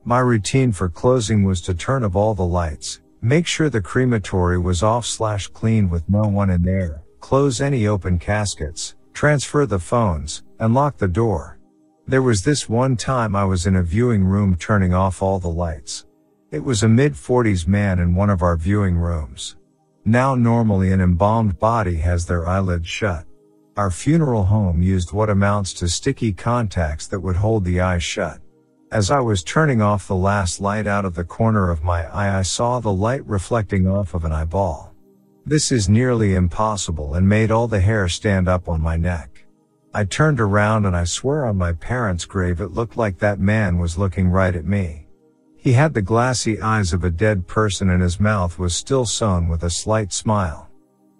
My routine for closing was to turn off all the lights, make sure the crematory was off slash clean with no one in there, close any open caskets, transfer the phones, and lock the door. There was this one time I was in a viewing room turning off all the lights. It was a mid 40s man in one of our viewing rooms. Now normally an embalmed body has their eyelids shut. Our funeral home used what amounts to sticky contacts that would hold the eyes shut. As I was turning off the last light out of the corner of my eye, I saw the light reflecting off of an eyeball. This is nearly impossible and made all the hair stand up on my neck. I turned around and I swear on my parents' grave it looked like that man was looking right at me. He had the glassy eyes of a dead person and his mouth was still sewn with a slight smile.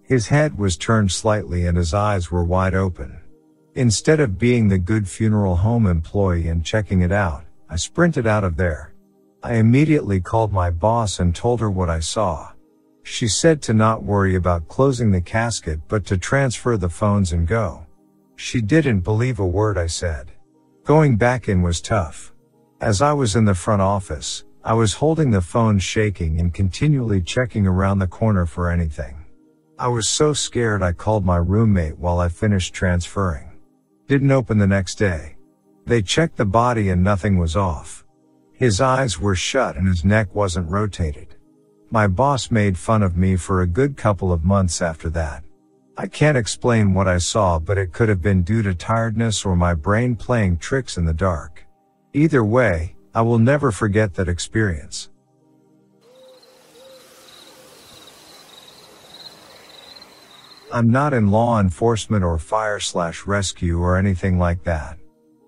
His head was turned slightly and his eyes were wide open. Instead of being the good funeral home employee and checking it out, I sprinted out of there. I immediately called my boss and told her what I saw. She said to not worry about closing the casket but to transfer the phones and go. She didn't believe a word I said. Going back in was tough. As I was in the front office, I was holding the phone shaking and continually checking around the corner for anything. I was so scared I called my roommate while I finished transferring. Didn't open the next day. They checked the body and nothing was off. His eyes were shut and his neck wasn't rotated. My boss made fun of me for a good couple of months after that. I can't explain what I saw, but it could have been due to tiredness or my brain playing tricks in the dark. Either way, I will never forget that experience. I'm not in law enforcement or fire slash rescue or anything like that.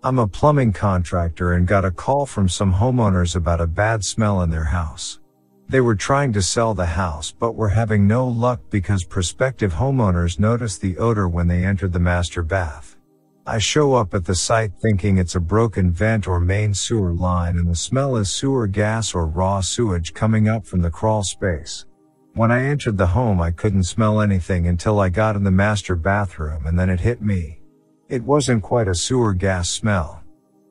I'm a plumbing contractor and got a call from some homeowners about a bad smell in their house. They were trying to sell the house but were having no luck because prospective homeowners noticed the odor when they entered the master bath. I show up at the site thinking it's a broken vent or main sewer line and the smell is sewer gas or raw sewage coming up from the crawl space. When I entered the home I couldn't smell anything until I got in the master bathroom and then it hit me. It wasn't quite a sewer gas smell.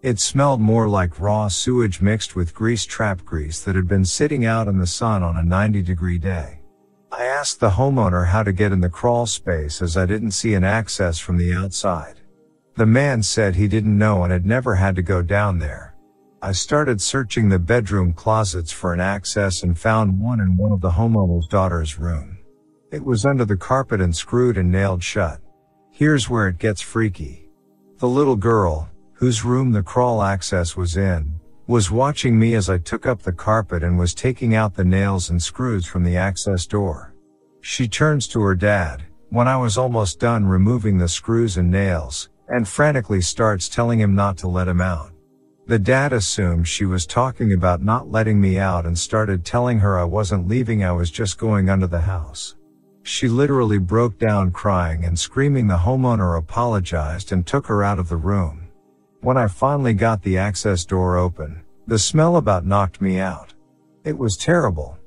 It smelled more like raw sewage mixed with grease trap grease that had been sitting out in the sun on a 90 degree day. I asked the homeowner how to get in the crawl space as I didn't see an access from the outside. The man said he didn't know and had never had to go down there. I started searching the bedroom closets for an access and found one in one of the homeowner's daughter's room. It was under the carpet and screwed and nailed shut. Here's where it gets freaky. The little girl, whose room the crawl access was in, was watching me as I took up the carpet and was taking out the nails and screws from the access door. She turns to her dad, when I was almost done removing the screws and nails, and frantically starts telling him not to let him out. The dad assumed she was talking about not letting me out and started telling her I wasn't leaving I was just going under the house. She literally broke down crying and screaming the homeowner apologized and took her out of the room. When I finally got the access door open, the smell about knocked me out. It was terrible.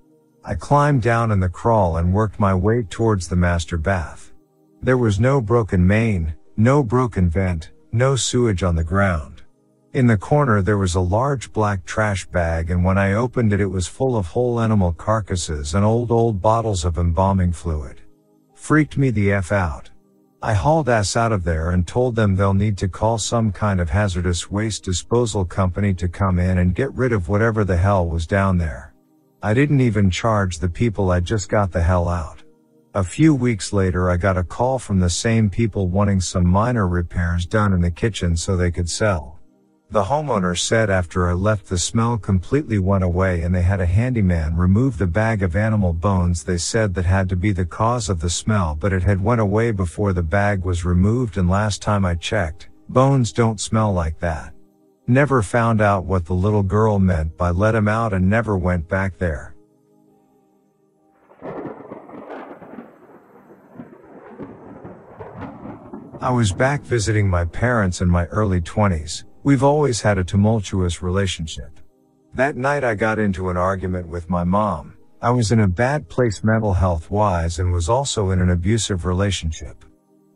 I climbed down in the crawl and worked my way towards the master bath. There was no broken main, no broken vent, no sewage on the ground. In the corner there was a large black trash bag and when I opened it it was full of whole animal carcasses and old old bottles of embalming fluid. Freaked me the F out. I hauled ass out of there and told them they'll need to call some kind of hazardous waste disposal company to come in and get rid of whatever the hell was down there. I didn't even charge the people I just got the hell out. A few weeks later I got a call from the same people wanting some minor repairs done in the kitchen so they could sell. The homeowner said after I left the smell completely went away and they had a handyman remove the bag of animal bones they said that had to be the cause of the smell but it had went away before the bag was removed and last time I checked, bones don't smell like that. Never found out what the little girl meant by let him out and never went back there. I was back visiting my parents in my early 20s. We've always had a tumultuous relationship. That night I got into an argument with my mom. I was in a bad place mental health wise and was also in an abusive relationship.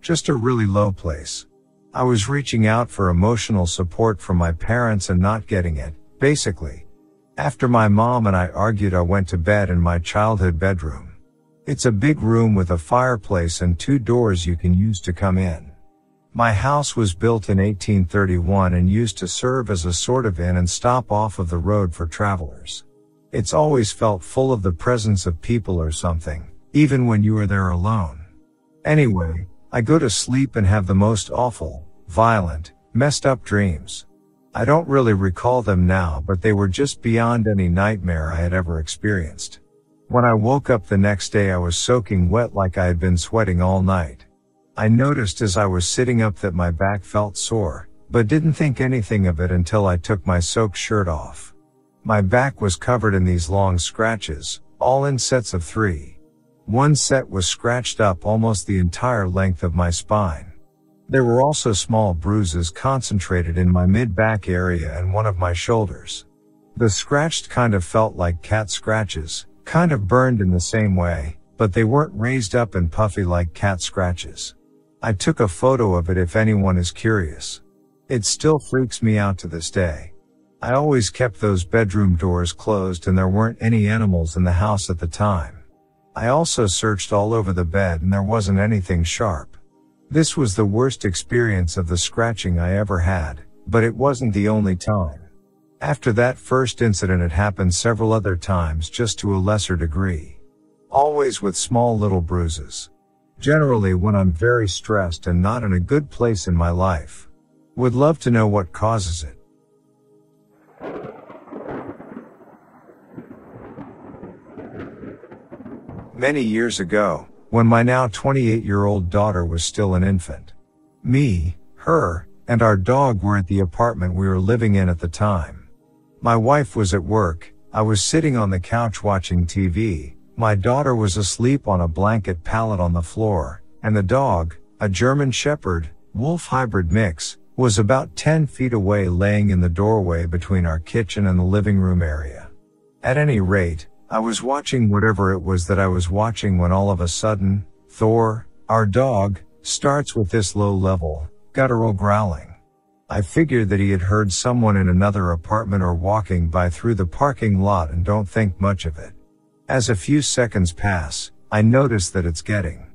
Just a really low place. I was reaching out for emotional support from my parents and not getting it, basically. After my mom and I argued I went to bed in my childhood bedroom. It's a big room with a fireplace and two doors you can use to come in. My house was built in 1831 and used to serve as a sort of inn and stop off of the road for travelers. It's always felt full of the presence of people or something, even when you are there alone. Anyway, I go to sleep and have the most awful, violent, messed up dreams. I don't really recall them now, but they were just beyond any nightmare I had ever experienced. When I woke up the next day, I was soaking wet like I had been sweating all night. I noticed as I was sitting up that my back felt sore, but didn't think anything of it until I took my soaked shirt off. My back was covered in these long scratches, all in sets of three. One set was scratched up almost the entire length of my spine. There were also small bruises concentrated in my mid-back area and one of my shoulders. The scratched kind of felt like cat scratches, kind of burned in the same way, but they weren't raised up and puffy like cat scratches. I took a photo of it if anyone is curious. It still freaks me out to this day. I always kept those bedroom doors closed and there weren't any animals in the house at the time. I also searched all over the bed and there wasn't anything sharp. This was the worst experience of the scratching I ever had, but it wasn't the only time. After that first incident it happened several other times just to a lesser degree. Always with small little bruises. Generally when I'm very stressed and not in a good place in my life. Would love to know what causes it. Many years ago, when my now 28 year old daughter was still an infant. Me, her, and our dog were at the apartment we were living in at the time. My wife was at work, I was sitting on the couch watching TV, my daughter was asleep on a blanket pallet on the floor, and the dog, a German Shepherd, Wolf hybrid mix, was about 10 feet away laying in the doorway between our kitchen and the living room area. At any rate, I was watching whatever it was that I was watching when all of a sudden, Thor, our dog, starts with this low level, guttural growling. I figured that he had heard someone in another apartment or walking by through the parking lot and don't think much of it. As a few seconds pass, I notice that it's getting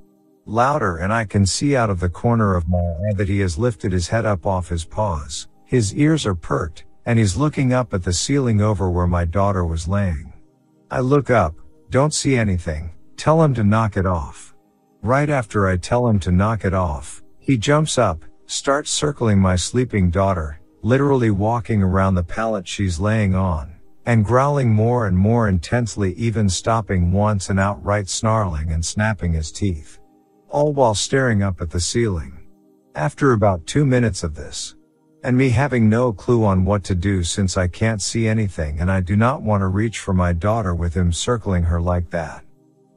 louder and I can see out of the corner of my eye that he has lifted his head up off his paws. His ears are perked and he's looking up at the ceiling over where my daughter was laying. I look up, don't see anything, tell him to knock it off. Right after I tell him to knock it off, he jumps up, starts circling my sleeping daughter, literally walking around the pallet she's laying on, and growling more and more intensely even stopping once and outright snarling and snapping his teeth. All while staring up at the ceiling. After about two minutes of this, and me having no clue on what to do since I can't see anything and I do not want to reach for my daughter with him circling her like that.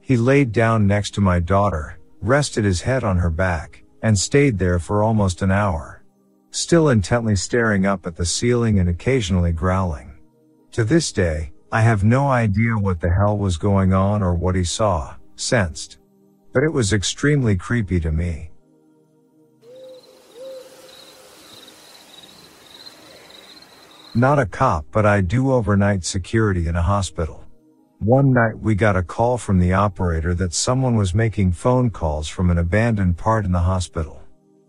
He laid down next to my daughter, rested his head on her back, and stayed there for almost an hour. Still intently staring up at the ceiling and occasionally growling. To this day, I have no idea what the hell was going on or what he saw, sensed. But it was extremely creepy to me. Not a cop, but I do overnight security in a hospital. One night we got a call from the operator that someone was making phone calls from an abandoned part in the hospital.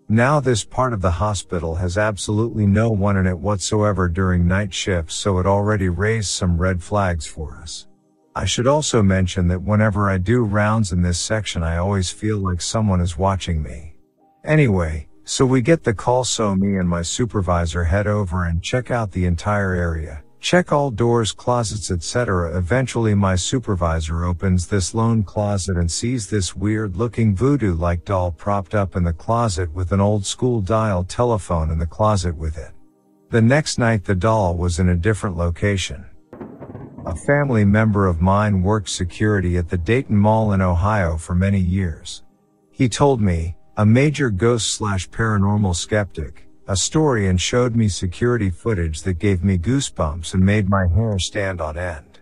Now this part of the hospital has absolutely no one in it whatsoever during night shifts so it already raised some red flags for us. I should also mention that whenever I do rounds in this section I always feel like someone is watching me. Anyway, so we get the call so me and my supervisor head over and check out the entire area. Check all doors, closets, etc. Eventually my supervisor opens this lone closet and sees this weird looking voodoo like doll propped up in the closet with an old school dial telephone in the closet with it. The next night the doll was in a different location. A family member of mine worked security at the Dayton Mall in Ohio for many years. He told me, a major ghost slash paranormal skeptic, a story and showed me security footage that gave me goosebumps and made my hair stand on end.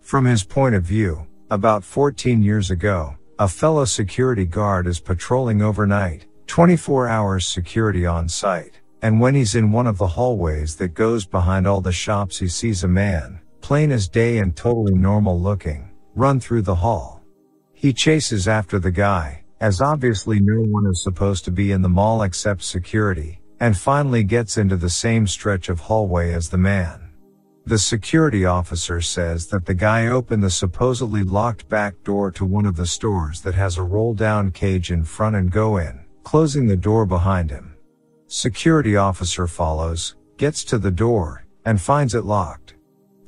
From his point of view, about 14 years ago, a fellow security guard is patrolling overnight, 24 hours security on site, and when he's in one of the hallways that goes behind all the shops he sees a man, plain as day and totally normal looking, run through the hall. He chases after the guy, as obviously no one is supposed to be in the mall except security, and finally gets into the same stretch of hallway as the man. The security officer says that the guy opened the supposedly locked back door to one of the stores that has a roll down cage in front and go in, closing the door behind him. Security officer follows, gets to the door, and finds it locked.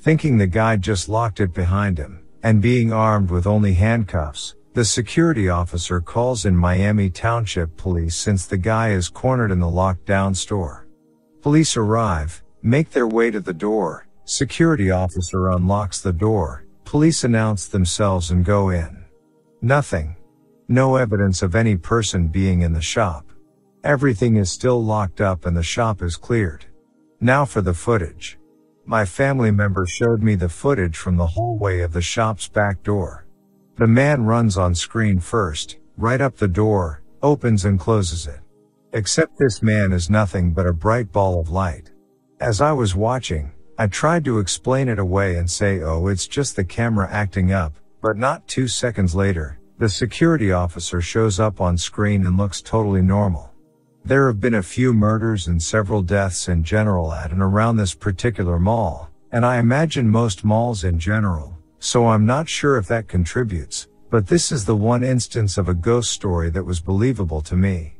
Thinking the guy just locked it behind him, and being armed with only handcuffs, the security officer calls in Miami Township Police since the guy is cornered in the locked down store. Police arrive, make their way to the door, security officer unlocks the door, police announce themselves and go in. Nothing. No evidence of any person being in the shop. Everything is still locked up and the shop is cleared. Now for the footage. My family member showed me the footage from the hallway of the shop's back door. The man runs on screen first, right up the door, opens and closes it. Except this man is nothing but a bright ball of light. As I was watching, I tried to explain it away and say, oh, it's just the camera acting up, but not two seconds later, the security officer shows up on screen and looks totally normal. There have been a few murders and several deaths in general at and around this particular mall, and I imagine most malls in general, so I'm not sure if that contributes, but this is the one instance of a ghost story that was believable to me.